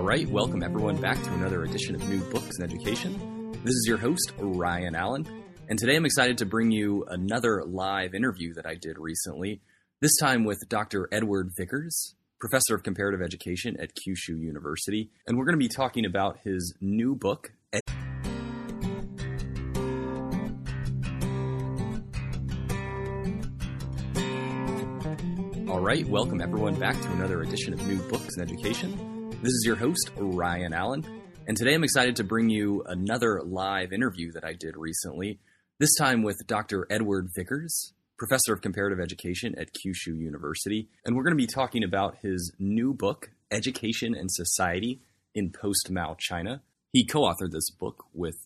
All right, welcome everyone back to another edition of New Books in Education. This is your host, Ryan Allen, and today I'm excited to bring you another live interview that I did recently, this time with Dr. Edward Vickers, professor of comparative education at Kyushu University, and we're going to be talking about his new book. All right, welcome everyone back to another edition of New Books in Education. This is your host, Ryan Allen, and today I'm excited to bring you another live interview that I did recently, this time with Dr. Edward Vickers, professor of comparative education at Kyushu University, and we're going to be talking about his new book, Education and Society in Post Mao China. He co authored this book with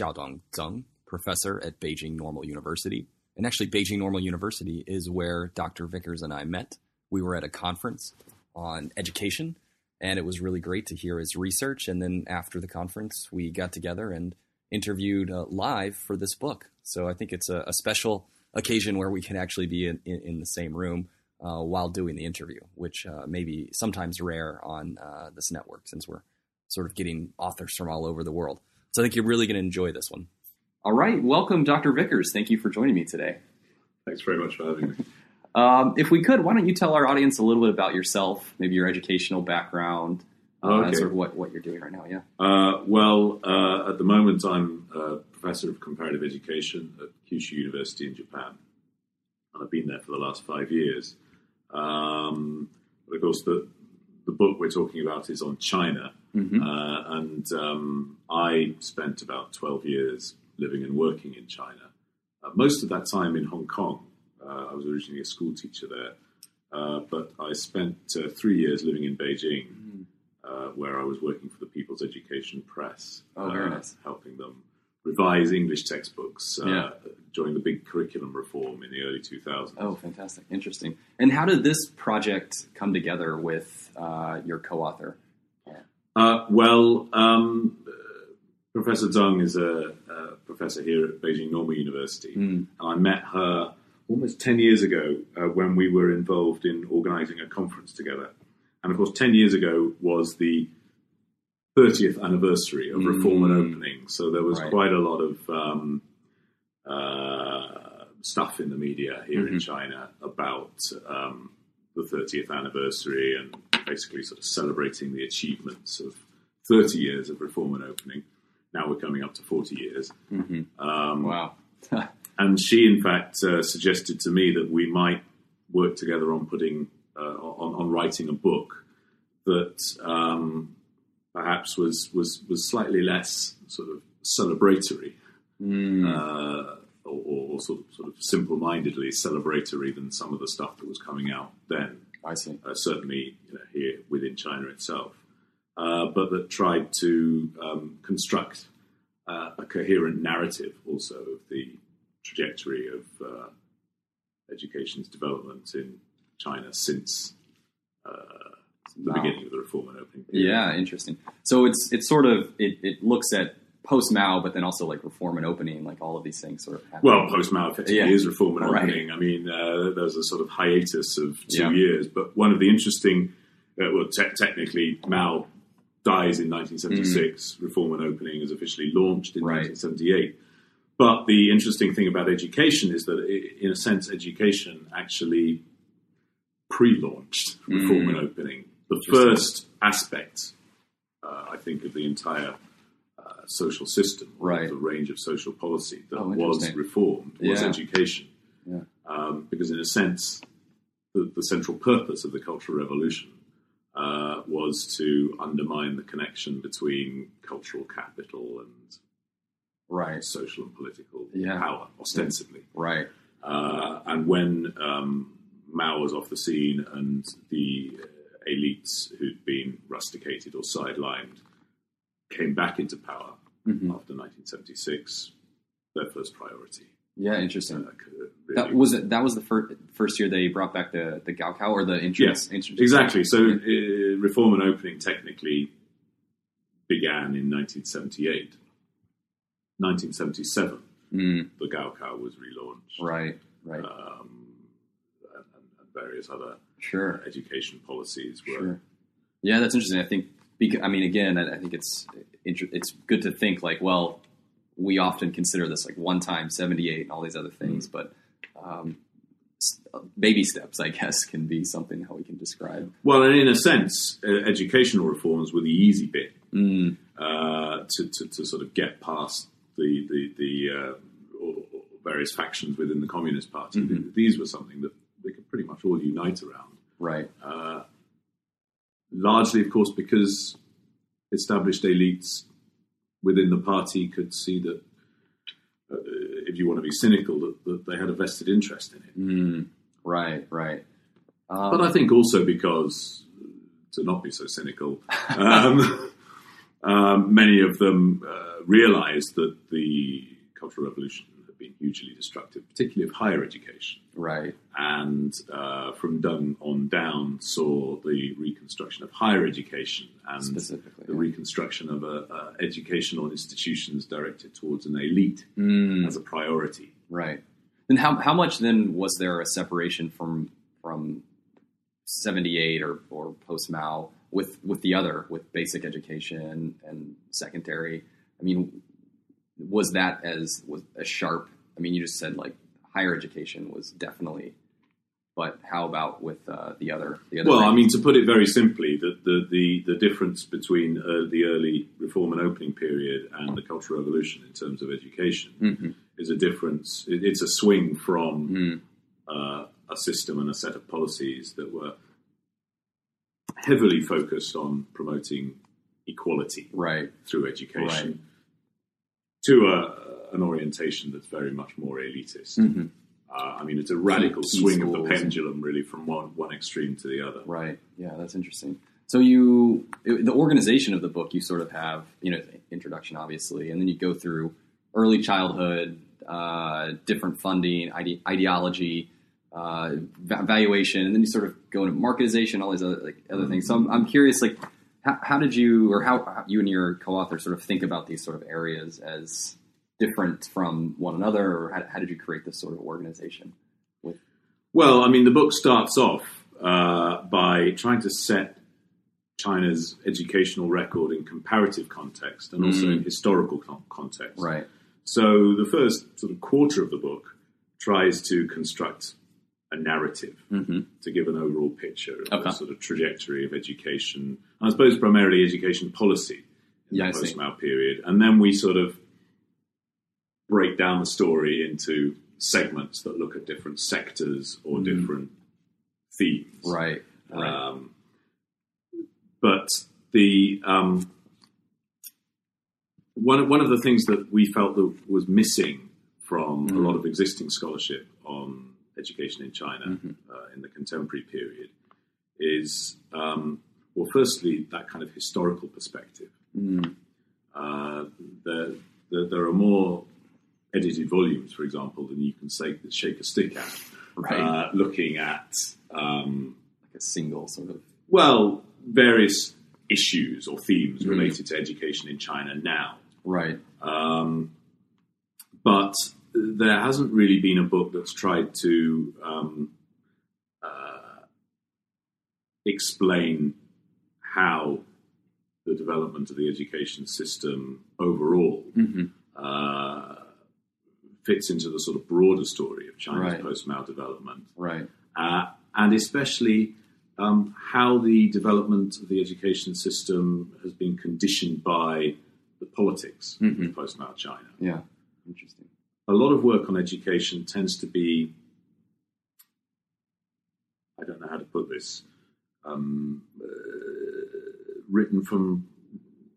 Xiaodong Zeng, professor at Beijing Normal University. And actually, Beijing Normal University is where Dr. Vickers and I met. We were at a conference on education, and it was really great to hear his research. And then after the conference, we got together and interviewed uh, live for this book. So I think it's a, a special occasion where we can actually be in, in, in the same room uh, while doing the interview, which uh, may be sometimes rare on uh, this network since we're sort of getting authors from all over the world. So I think you're really going to enjoy this one. All right, welcome, Dr. Vickers. Thank you for joining me today. Thanks very much for having me. Um, if we could, why don't you tell our audience a little bit about yourself, maybe your educational background, uh, Okay. and sort of what, what you're doing right now? Yeah. Uh, well, uh, at the moment, I'm a professor of comparative education at Kyushu University in Japan, and I've been there for the last five years. Um, but of course, the the book we're talking about is on China, Mhm. uh, and um, I spent about twelve years living and working in China. Uh, most of that time in Hong Kong. Uh, I was originally a school teacher there, uh, but I spent uh, three years living in Beijing. uh, where I was working for the People's Education Press, Oh, very uh, nice. helping them revise English textbooks uh, Yeah. during the big curriculum reform in the early 2000s. Oh, fantastic. Interesting. And how did this project come together with uh, your co author? Uh, well, um, Professor Zeng is a, a professor here at Beijing Normal University, and I met her almost 10 years ago uh, when we were involved in organizing a conference together. And of course, 10 years ago was the 30th anniversary of Reform and Opening, so there was Right. quite a lot of um, uh, stuff in the media here in China about um, the 30th anniversary and basically sort of celebrating the achievements of 30 years of reform and opening. Now we're coming up to 40 years. Um, Wow. and she, in fact, uh, suggested to me that we might work together on putting uh, on, on writing a book that um, perhaps was, was was slightly less sort of celebratory, uh, or, or sort of, sort of simple-mindedly celebratory than some of the stuff that was coming out then. I see. Uh, certainly you know, here within China itself, uh, but that tried to um, construct uh, a coherent narrative also trajectory of uh, education's development in China since uh, the Wow. beginning of the reform and opening. period. Yeah, interesting. So it's it's sort of it, it looks at post Mao, but then also like reform and opening, like all of these things sort of. happen. Well, post Mao effectively Yeah. is reform and Right. opening. I mean, uh, there's a sort of hiatus of two Yeah. years, but one of the interesting, uh, well, te- technically, Mao dies in 1976. Reform and opening is officially launched in Mm. Right. 1978. But the interesting thing about education is that, i in a sense, education actually pre-launched reform and opening. The Mm. First aspect, uh, I think, of the entire uh, social system, Right. the range of social policy that Oh, was reformed was Yeah. education. Yeah. Um, because, in a sense, the, the central purpose of the Cultural Revolution uh, was to undermine the connection between cultural capital and right, social and political Yeah. power, ostensibly. right, Uh, and when um, Mao was off the scene and the elites who'd been rusticated or sidelined came back into power Mhm. after 1976, their first priority. Yeah, interesting. Uh, really- That was it. That was the first first year they brought back the the Gaokao or the entrance. Yes, entrance exactly. So uh, reform and opening technically began in 1978. 1977, Mm, the Gaokao was relaunched. right, right, Um, and, and various other sure, education policies were sure. Yeah, that's interesting. I think. Because, I mean, again, I, I think it's it's good to think like, well, we often consider this like one time seventy eight and all these other things, but um, baby steps, I guess, can be something how we can describe. Well, and in a sense, uh, educational reforms were the easy bit Mm, uh, to, to, to sort of get past the the, the uh, various factions within the Communist Party. Mhm. These were something that they could pretty much all unite around. right. Uh, largely, of course, because established elites within the party could see that, uh, if you want to be cynical, that, that they had a vested interest in it. Mm, right. Right. Um, But I think also because, to not be so cynical, um, um, many of them uh, realized that the Cultural Revolution had been hugely destructive, particularly of higher education. right. And uh, from on down, saw the reconstruction of higher education and Specifically, the yeah. reconstruction of educational institutions directed towards an elite Mm, as a priority. Right. Then how how much then was there a separation from from seventy eight or or post Mao with with the other with basic education and secondary? I mean, was that as was a sharp? I mean, you just said like higher education was definitely, but how about with uh, the other the other? Well, I mean, to put it very simply, the the the, the difference between uh, the early reform and opening period and the Cultural Revolution in terms of education Mhm. is a difference. It, it's a swing from Mm, uh, a system and a set of policies that were heavily focused on promoting equality right. through education Right. to a, an orientation that's very much more elitist. Mhm. Uh, I mean, it's a radical Key swing of the pendulum, really, from one, one extreme to the other. Right. Yeah, that's interesting. So you, it- the organization of the book, you sort of have, you know, introduction obviously, and then you go through early childhood, uh, different funding, ide- ideology, uh, valuation, and then you sort of go into marketization, all these other like other things. So I'm, I'm curious, like, how, how did you, or how, how you and your co-author sort of think about these sort of areas as different from one another, or how, how did you create this sort of organization? With Well, I mean, the book starts off uh, by trying to set China's educational record in comparative context and also Mm. in historical con- context. right, So the first sort of quarter of the book tries to construct a narrative hmm to give an overall picture of Okay. the sort of trajectory of education, I suppose primarily education policy in Yeah, the post-Mao period. And then we sort of break down the story into segments that look at different sectors or different themes. Mm. right, right. Um, but the um, one one of the things that we felt that was missing from Mm. a lot of existing scholarship on education in China Mm-hmm. uh, in the contemporary period is um, well, firstly that kind of historical perspective. Mm. Uh, there, there, there are more edited volumes, for example, than you can say, shake a stick at. Right. Uh, looking at um, like a single sort of well, various issues or themes Mhm. related to education in China now. right Um, but there hasn't really been a book that's tried to um, uh, explain how the development of the education system overall hmm uh, fits into the sort of broader story of China's Right. post-Mao development right uh, and especially um, how the development of the education system has been conditioned by the politics Mhm. of post-Mao China. yeah interesting A lot of work on education tends to be, I don't know how to put this, um, uh, written from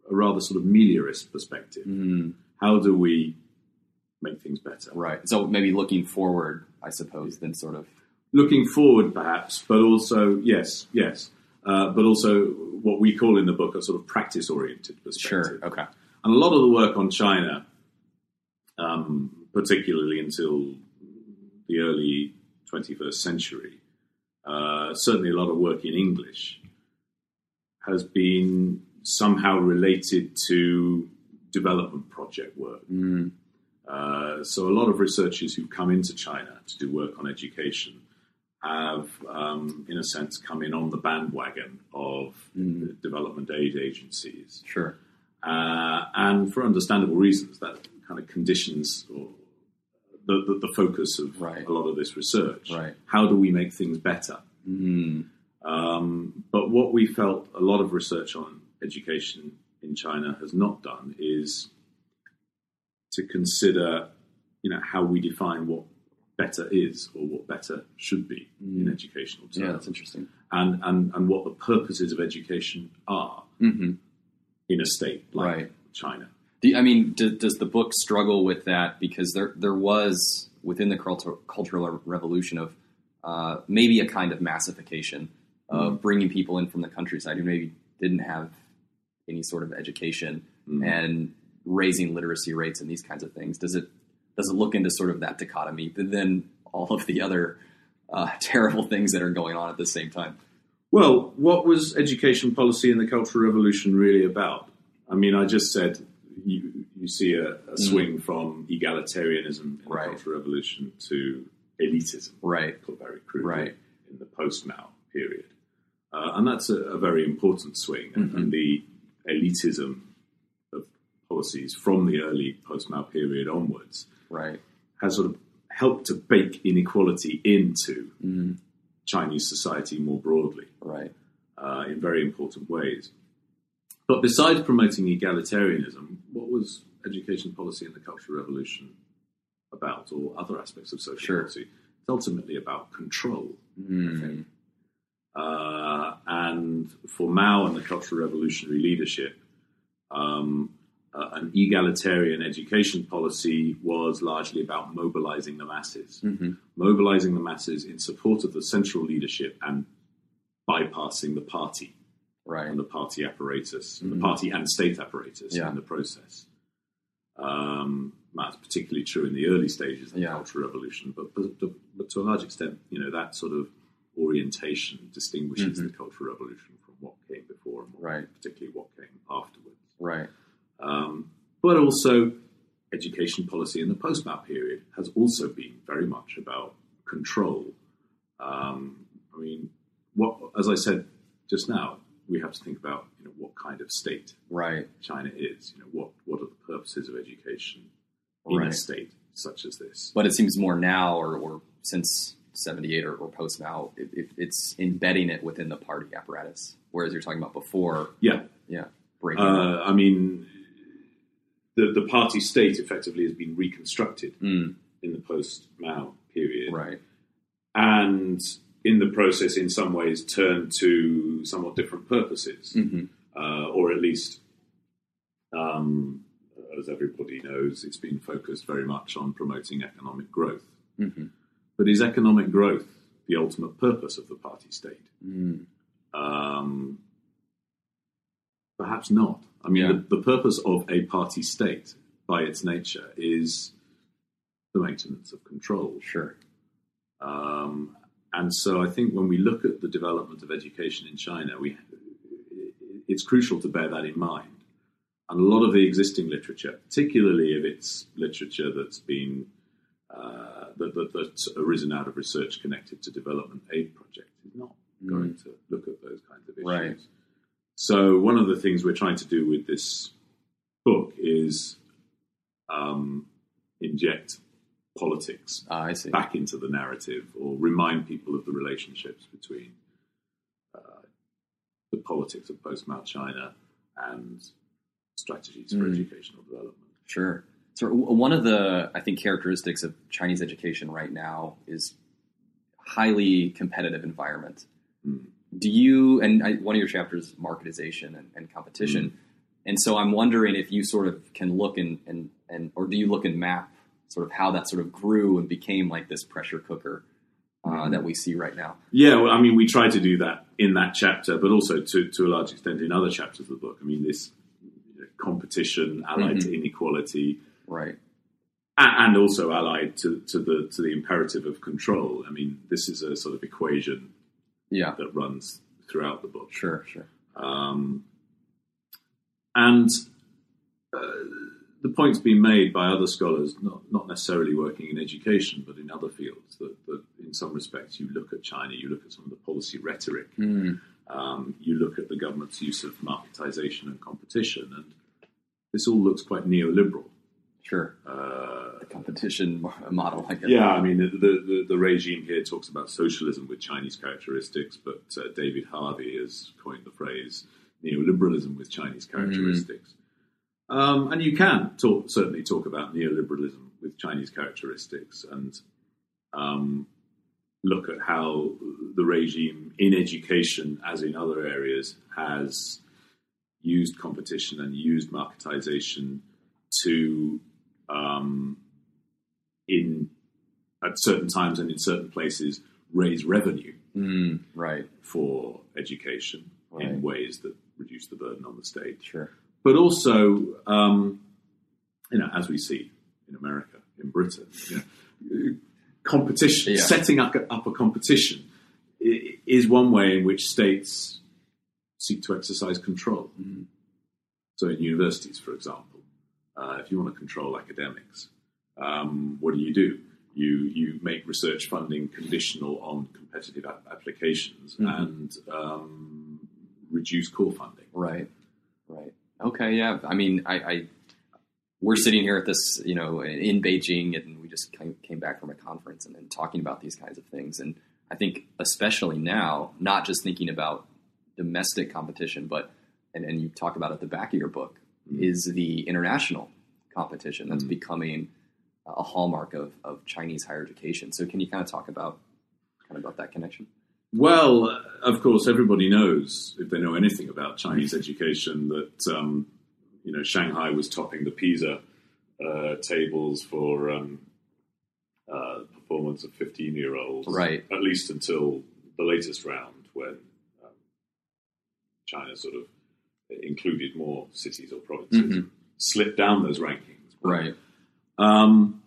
a rather sort of meliorist perspective. mm, How do we make things better? right so maybe looking forward i suppose then sort of looking forward, perhaps, but also yes, yes, uh, but also what we call in the book a sort of practice-oriented perspective. Sure. Okay. And a lot of the work on China, um, particularly until the early 21st century, uh, certainly a lot of work in English, has been somehow related to development project work. Mm. Uh, so a lot of researchers who've come into China to do work on education have, um, in a sense, come in on the bandwagon of Mm. development aid agencies. Sure. Uh, and for understandable reasons, that kind of conditions or the, the, the focus of Right. a lot of this research. Right. How do we make things better? Mm. Um, but what we felt a lot of research on education in China has not done is to consider, you know, how we define what better is or what better should be in educational terms, Yeah, that's interesting. and, and and what the purposes of education are hmm in a state like Right. China. Do I mean, do, does the book struggle with that because there there was within the cultural cultural revolution of uh, maybe a kind of massification of bringing people in from the countryside who maybe didn't have any sort of education Mhm. and raising literacy rates and these kinds of things. Does it does it look into sort of that dichotomy, but then all of the other uh, terrible things that are going on at the same time? Well, what was education policy in the Cultural Revolution really about? I mean, I just said you, you see a, a swing from egalitarianism in Right. the Cultural Revolution to elitism, Right. put very crudely, Right. in the post Mao period. Uh, and that's a, a very important swing. And, Mm-hmm. and the elitism of policies from the early post Mao period onwards Right. has sort of helped to bake inequality into Mm. Chinese society more broadly Right. uh, in very important ways. But besides promoting egalitarianism, what was education policy in the Cultural Revolution about, or other aspects of social Sure. policy? It's ultimately about control. Mm. Uh, and for Mao and the Cultural Revolutionary leadership, um, uh, an egalitarian education policy was largely about mobilizing the masses, Mhm. mobilizing the masses in support of the central leadership and bypassing the party Right. and the party apparatus, Mhm. the party and state apparatus Yeah. in the process. Um, that's particularly true in the early stages of the Yeah. Cultural Revolution, but, but, but to a large extent, you know, that sort of orientation distinguishes the Cultural Revolution from what came before and what, Mm-hmm. Right. particularly what came afterwards. Right. Um, but also, education policy in the post Mao period has also been very much about control. Um, I mean, what as I said just now, we have to think about you know what kind of state Right. China is. You know what what are the purposes of education in a state such as this? But it seems more now, or, or since '78 or, or post Mao, it, it, it's embedding it within the party apparatus. Whereas you're talking about before, Yeah, yeah, breaking. uh, I mean, the the party state effectively has been reconstructed Mm, in the post Mao period. right. and in the process, in some ways, turn to somewhat different purposes, hmm uh, or at least, um, as everybody knows, it's been focused very much on promoting economic growth. hmm But is economic growth the ultimate purpose of the party state? Mm, Um, perhaps not. I mean, Yeah. the, the purpose of a party state, by its nature, is the maintenance of control. sure. Um, and so I think when we look at the development of education in China, we, it's crucial to bear that in mind. And a lot of the existing literature, particularly of its literature that's been uh, that, that, that's arisen out of research connected to development aid projects, is not going to look at those kinds of issues. Right. So one of the things we're trying to do with this book is um, inject politics Ah, I see. back into the narrative or remind people of the relationships between uh, the politics of post Mao China and strategies for Mm. educational development. Sure. So one of the I think characteristics of Chinese education right now is highly competitive environment. Mm. Do you and I, one of your chapters marketization and, and competition, and so I'm wondering if you sort of can look and, and and or do you look and map sort of how that sort of grew and became like this pressure cooker uh, that we see right now. Yeah, well, I mean, we try to do that in that chapter, but also to, to a large extent in other chapters of the book. I mean, this competition allied Mm-hmm. to inequality, Right. and also allied to, to the to the imperative of control. I mean, this is a sort of equation Yeah. that runs throughout the book. Sure. Sure. Um, and uh, the point's been made by other scholars, not, not necessarily working in education, but in other fields, that, that in some respects you look at China, you look at some of the policy rhetoric, Mm. um, you look at the government's use of marketization and competition, and this all looks quite neoliberal. Sure. Uh, The competition model. I guess. yeah, I mean, the, the, the regime here talks about socialism with Chinese characteristics, but uh, David Harvey has coined the phrase neoliberalism with Chinese characteristics. Um, and you can talk, certainly talk about neoliberalism with Chinese characteristics and um, look at how the regime in education, as in other areas, has used competition and used marketization to in at certain times and in certain places raise revenue Mm. Right. for education Right. in ways that reduce the burden on the state. Sure. But also, um, you know, as we see in America, in Britain, you know, competition, Yeah. setting up a, up a competition is one way in which states seek to exercise control. Mhm. So, in universities, for example, uh, if you want to control academics, um, what do you do? You you make research funding conditional on competitive ap- applications Mhm. and um, reduce core funding. Right. Right. Okay. Yeah. I mean, I, I we're sitting here at this, you know, in Beijing, and we just came, came back from a conference and, and talking about these kinds of things. And I think, especially now, not just thinking about domestic competition, but and, and you talk about at the back of your book Mm. is the international competition that's Mm. becoming a hallmark of, of Chinese higher education. So, can you kind of talk about kind of about that connection? Well, of course, everybody knows if they know anything about Chinese education that um, you know Shanghai was topping the PISA uh, tables for um, uh, performance of fifteen-year-olds, Right. At least until the latest round, when um, China sort of included more cities or provinces, Mhm. slipped down those rankings, Right. um,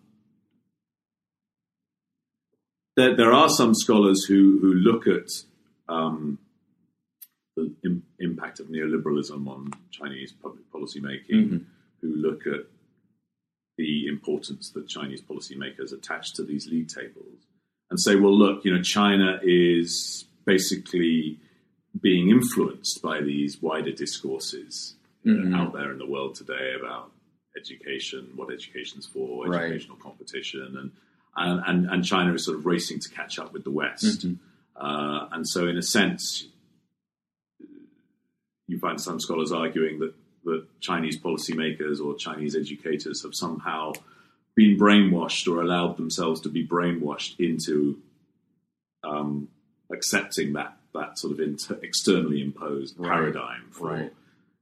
there, there are some scholars who, who look at um, the Im- impact of neoliberalism on Chinese public policy making, Mhm. who look at the importance that Chinese policymakers attach to these league tables, and say, well, look, you know, China is basically being influenced by these wider discourses Mhm. out there in the world today about education, what education's for, Right. educational competition, and, and and and China is sort of racing to catch up with the West. Mhm. Uh, and so, in a sense, you find some scholars arguing that that Chinese policymakers or Chinese educators have somehow been brainwashed or allowed themselves to be brainwashed into um, accepting that that sort of inter- externally imposed Right. paradigm for Right.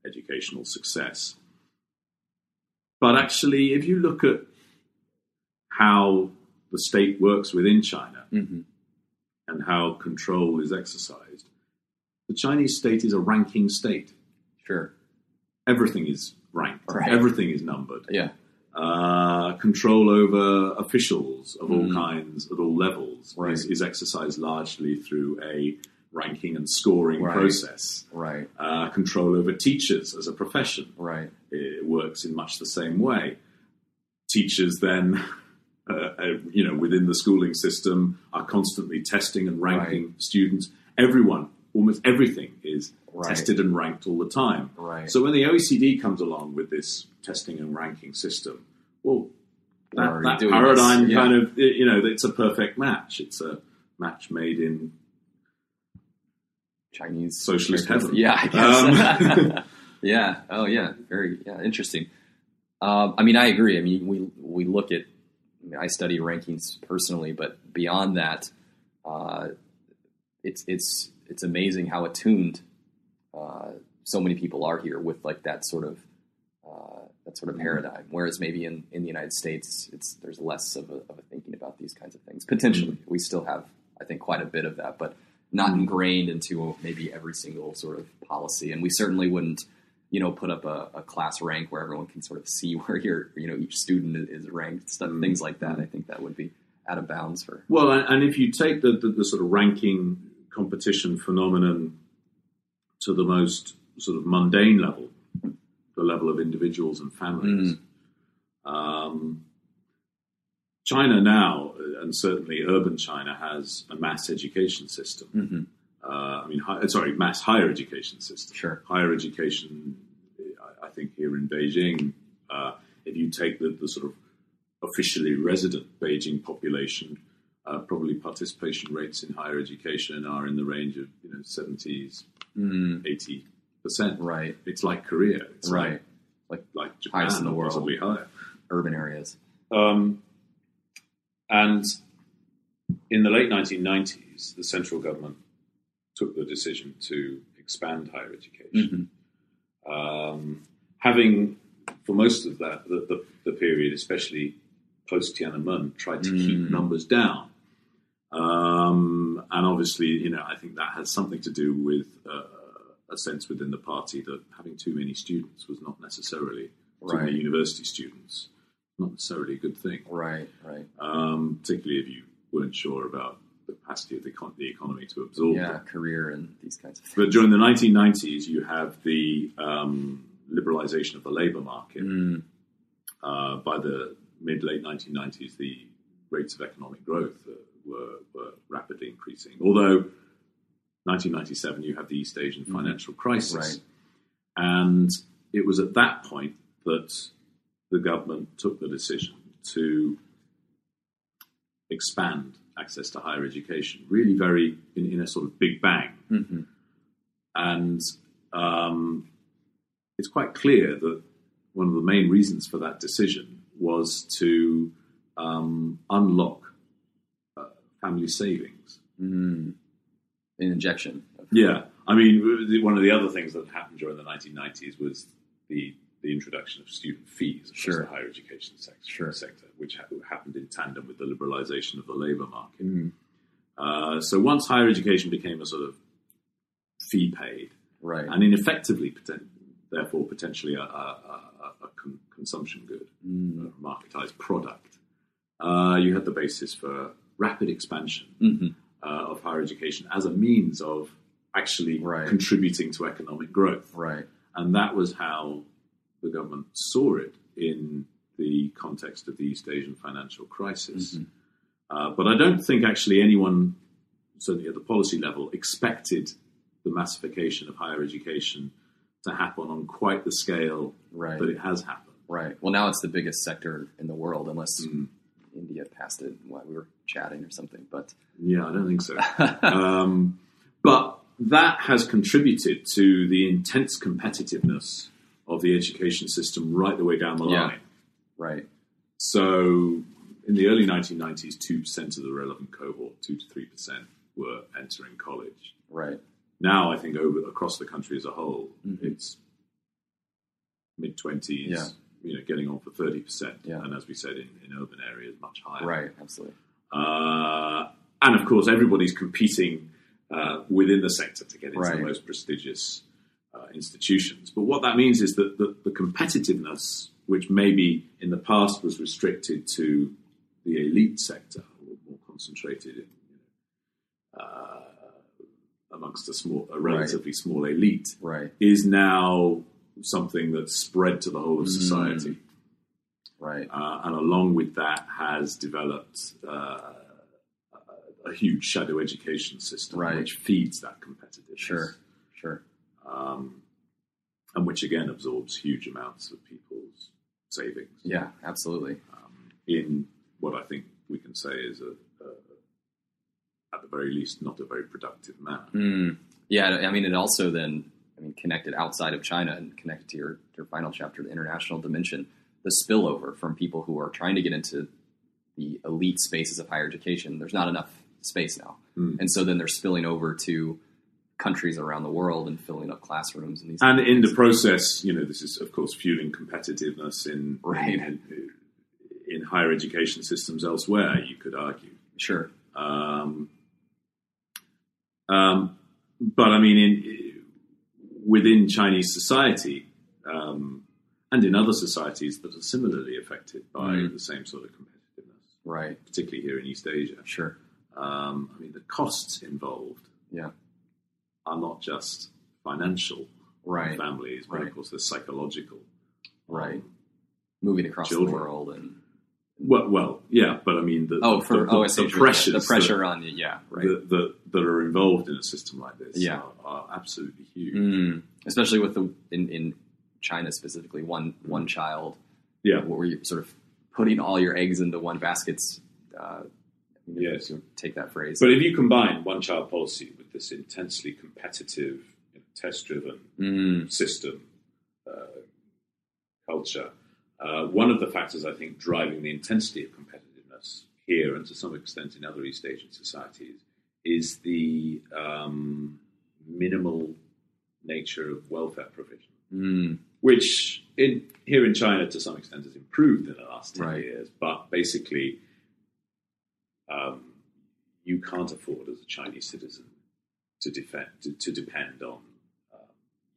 educational success. But actually, if you look at how the state works within China Mhm. and how control is exercised, the Chinese state is a ranking state. Sure. Everything is ranked, Right. everything is numbered. Yeah. Uh, control over officials of all Mhm. kinds, at all levels, Right. is, is exercised largely through a ranking and scoring Right. process. Right. Uh, control over teachers as a profession Right. it works in much the same way. Teachers then, uh, uh, you know, within the schooling system, are constantly testing and ranking students. Everyone, almost everything, is Right. tested and ranked all the time. Right. So when the OECD comes along with this testing and ranking system, well, that, that paradigm yeah. kind of, you know, it's a perfect match. It's a match made in Chinese Socialist heaven. Yeah, I guess. Um, yeah. Oh, yeah. Very yeah. Interesting. Um, I mean, I agree. I mean, we we look at. I, study rankings personally, but beyond that, uh, it's it's it's amazing how attuned uh, so many people are here with like that sort of uh, that sort of paradigm. Whereas maybe in, in the United States, it's there's less of a, of a thinking about these kinds of things. Potentially, we still have I think, quite a bit of that, but not ingrained into maybe every single sort of policy. And we certainly wouldn't, you know, put up a, a class rank where everyone can sort of see where your, you know, each student is ranked, stuff, Mm. things like that. I think that would be out of bounds for. Well, and, and if you take the, the, the sort of ranking competition phenomenon to the most sort of mundane level, the level of individuals and families, um, China now, and certainly urban China, has a mass education system. Mhm. Uh, I mean, hi, sorry, mass higher education system. Sure. Higher education, I, I think here in Beijing, uh, if you take the, the sort of officially resident Beijing population, uh, probably participation rates in higher education are in the range of you know seventies, Mm, eighty percent. right. It's like Korea. It's Right. like like Japan, Highest in the world. possibly higher. Urban areas. Um, and in the late 1990s, the central government took the decision to expand higher education. Um, having, for most of that, the, the, the period, especially post Tiananmen, tried to keep Mm. numbers down. Um, and obviously, you know, I think that has something to do with uh, a sense within the party that having too many students was not necessarily, too many university students, not necessarily a good thing Right. Right. um, particularly if you weren't sure about the capacity of the, econ- the economy to absorb Yeah. them. Career and these kinds of things. But during the 1990s, you have the um, liberalization of the labor market. Mm, Uh, by the mid late 1990s, the rates of economic growth uh, were, were rapidly increasing. Although 1997, you have the East Asian financial crisis, Right. and it was at that point that the government took the decision to expand access to higher education, really very in, in a sort of big bang. mhm. And um, it's quite clear that one of the main reasons for that decision was to um, unlock uh, family savings. Mm. An injection. Yeah, I mean, one of the other things that happened during the 1990s was the the introduction of student fees across Sure. the higher education sector, Sure. sector which ha- happened in tandem with the liberalization of the labor market. Mm. Uh, so once higher education became a sort of fee paid, Right. and ineffectively, poten- therefore potentially a, a, a, a con- consumption good, Mm. a marketized product, uh, you had the basis for rapid expansion Mhm. uh, of higher education as a means of actually Right. contributing to economic growth. Right. And that was how the government saw it in the context of the East Asian financial crisis. Mhm. Uh, but I don't think actually anyone, certainly at the policy level, expected the massification of higher education to happen on quite the scale Right. that it has happened. Right. Well, now it's the biggest sector in the world, unless Mm. India passed it while we were chatting or something. But Yeah, I don't think so. um, but that has contributed to the intense competitiveness of the education system right the way down the Yeah. line. right. So, in the early 1990s, 2% of the relevant cohort, 2 to 3%, were entering college. Right. Now, I think over across the country as a whole, Mhm. it's mid 20s, Yeah. you know, getting on for 30%. Yeah. And as we said, in, in urban areas, much higher. Right. Absolutely. Uh, and of course, everybody's competing uh, within the sector to get into Right. the most prestigious uh, institutions. But what that means is that the, the competitiveness, which maybe in the past was restricted to the elite sector, or more concentrated in, you know, uh, amongst a small, a relatively small elite, Right. is now something that's spread to the whole of society Right. uh, and along with that has developed uh, a, a huge shadow education system Right. which feeds that competitiveness. Sure. Sure. Um, and which again absorbs huge amounts of people's savings Yeah. Absolutely. um, in what I think we can say is a, a at the very least not a very productive manner. Mm. Yeah. I mean, it also then, I mean, connected outside of China and connected to your, your final chapter, the international dimension, the spillover from people who are trying to get into the elite spaces of higher education. There's not enough space now. Mm. And so then they're spilling over to countries around the world and filling up classrooms and these And in the process, you know, this is of course fueling competitiveness in Right. in, in higher education systems elsewhere. You could argue. sure. Um, Um, but I mean, in, within Chinese society um, and in other societies that are similarly affected by Mm. the same sort of competitiveness, Right. particularly here in East Asia, Sure. um, I mean, the costs involved Yeah. Are not just financial Right. families, but Right. of course they're psychological. Right. Um, Moving across Children. the world and well, well, yeah, but I mean, the, oh, for the, oh, the pressures, the pressure on you. Yeah. that, Right. that, that, that are involved in a system like this Yeah. are, are absolutely huge. Mm. Especially with the in, in China specifically, one one child. Yeah. Where you're sort of putting all your eggs into one basket's. Uh, Yes. take that phrase. But if you combine one child policy with this intensely competitive, you know, test driven Mm. system uh, culture, uh, one of the factors I think driving the intensity of competitiveness here and to some extent in other East Asian societies is the um, minimal nature of welfare provision, Mm. which in, here in China to some extent has improved in the last 10 Right. years, but basically um, you can't afford as a Chinese citizen to, defend, to, to depend on um,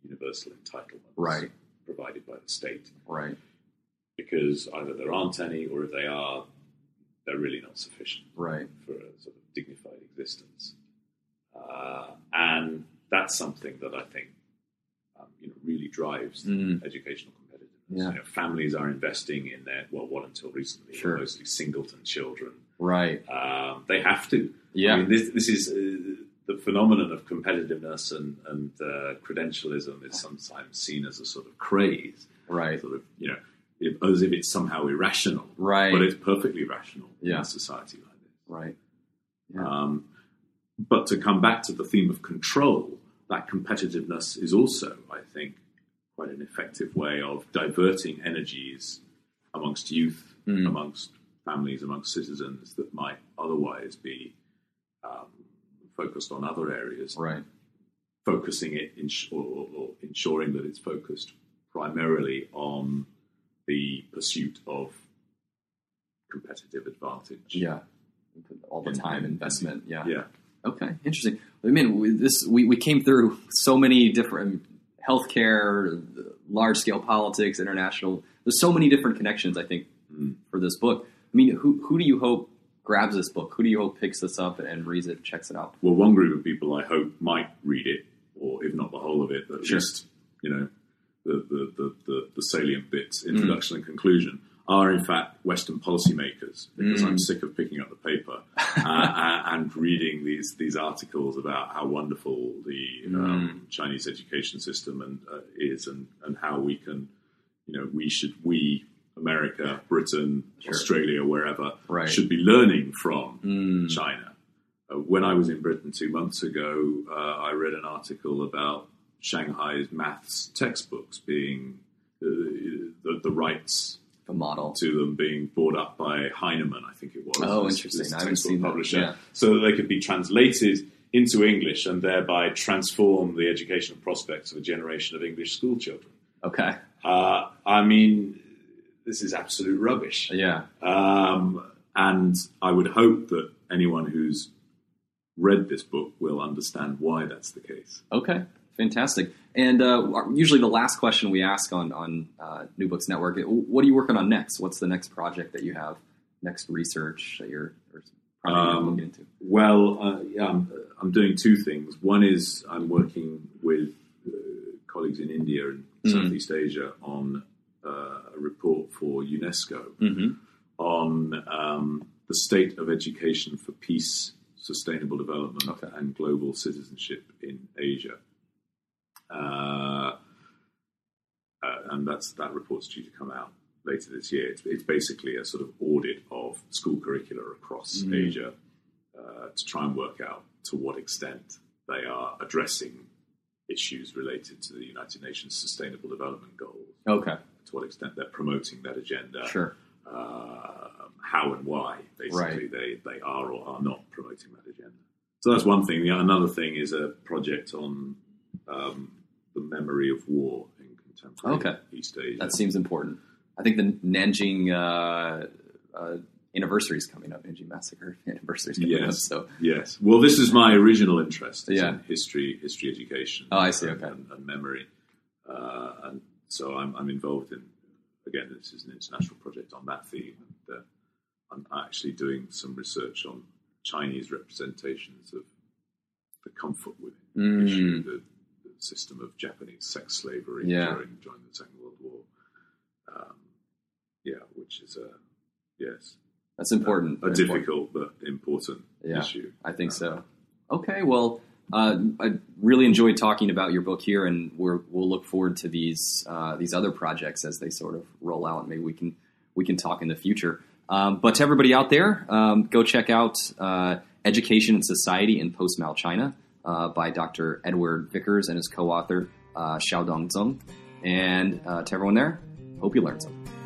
universal entitlements Right. provided by the state Right. because either there aren't any or if they are, they're really not sufficient Right. for a sort of dignified existence. Uh, and that's something that I think um, you know, really drives Mm. educational competitiveness. Yeah. You know, families are investing in their, well, what until recently, Sure. mostly singleton children. Right. Um, they have to. Yeah. I mean, this, this is uh, the phenomenon of competitiveness and, and uh, credentialism is sometimes seen as a sort of craze, Right. sort of, you know, if, as if it's somehow irrational. Right. But it's perfectly rational Yeah. in a society like this. Right. Yeah. Um, but to come back to the theme of control, that competitiveness is also, I think, quite an effective way of diverting energies amongst youth, Mm. amongst families, amongst citizens that might otherwise be um, focused on other areas, Right. focusing it in, or, or, or ensuring that it's focused primarily on the pursuit of competitive advantage. Yeah. All the time investment. Yeah. Yeah. Okay, interesting. I mean, we, this we, we came through so many different healthcare, large scale politics, international. There's so many different connections. I think Mm. for this book. I mean, who who do you hope grabs this book? Who do you hope picks this up and reads it, checks it out? Well, one group of people I hope might read it, or if not the whole of it, at Sure. least you know the the, the, the, the salient bits, introduction and conclusion, are in fact Western policymakers. Because Mm. I'm sick of picking up the paper uh, and reading these these articles about how wonderful the Mm. um, Chinese education system and uh, is, and and how we can, you know, we should we America, Britain, Sure. Australia, wherever, Right. should be learning from Mm. China. Uh, when I was in Britain two months ago, uh, I read an article about Shanghai's maths textbooks being uh, the, the rights The model. to them being bought up by Heinemann, I think it was. Oh, this- interesting. this I haven't seen that. Yeah. so that they could be translated into English and thereby transform the educational prospects of a generation of English school children. Okay. Uh, I mean, this is absolute rubbish. Yeah. Um, and I would hope that anyone who's read this book will understand why that's the case. Okay, fantastic. And uh, usually the last question we ask on on uh, New Books Network: What are you working on next? What's the next project that you have? Next research that you're or project you're Um, looking into? Well, uh, yeah, I'm, I'm doing two things. One is I'm working with uh, colleagues in India and Mhm. Southeast Asia on a report for UNESCO Mm-hmm. on um, the state of education for peace, sustainable development, Okay. and global citizenship in Asia. Uh, uh, and that's that report's due to come out later this year. It's, it's basically a sort of audit of school curricula across Mm. Asia uh, to try and work out to what extent they are addressing issues related to the United Nations Sustainable Development Goals. Okay, To what extent they're promoting that agenda sure. uh, how and why basically Right. they, they are or are not promoting that agenda. So that's one thing. Another thing is a project on um, the memory of war in contemporary Okay. East Asia. That seems important. I think the Nanjing uh, uh, anniversaries coming up, Nanjing Massacre anniversaries coming up. Yes. So Yes. Well, this is my original interest. is Yeah. in history, history education. Oh, I see, And, okay. and, and memory. Uh, and so I'm, I'm involved in, again, this is an international project on that theme. And, uh, I'm actually doing some research on Chinese representations of the comfort women Mm. issue, the, the system of Japanese sex slavery Yeah. during, during the Second World War. Um, yeah, which is a, yes, that's important. a important. difficult but important Yeah. issue. I think so. Okay, well, uh, I really enjoyed talking about your book here, and we're, we'll look forward to these uh, these other projects as they sort of roll out. Maybe we can we can talk in the future. Um, but to everybody out there, um, go check out uh, Education and Society in Post Mao China uh, by Dr. Edward Vickers and his co-author uh, Xiaodong Zeng. And uh, to everyone there, hope you learned something.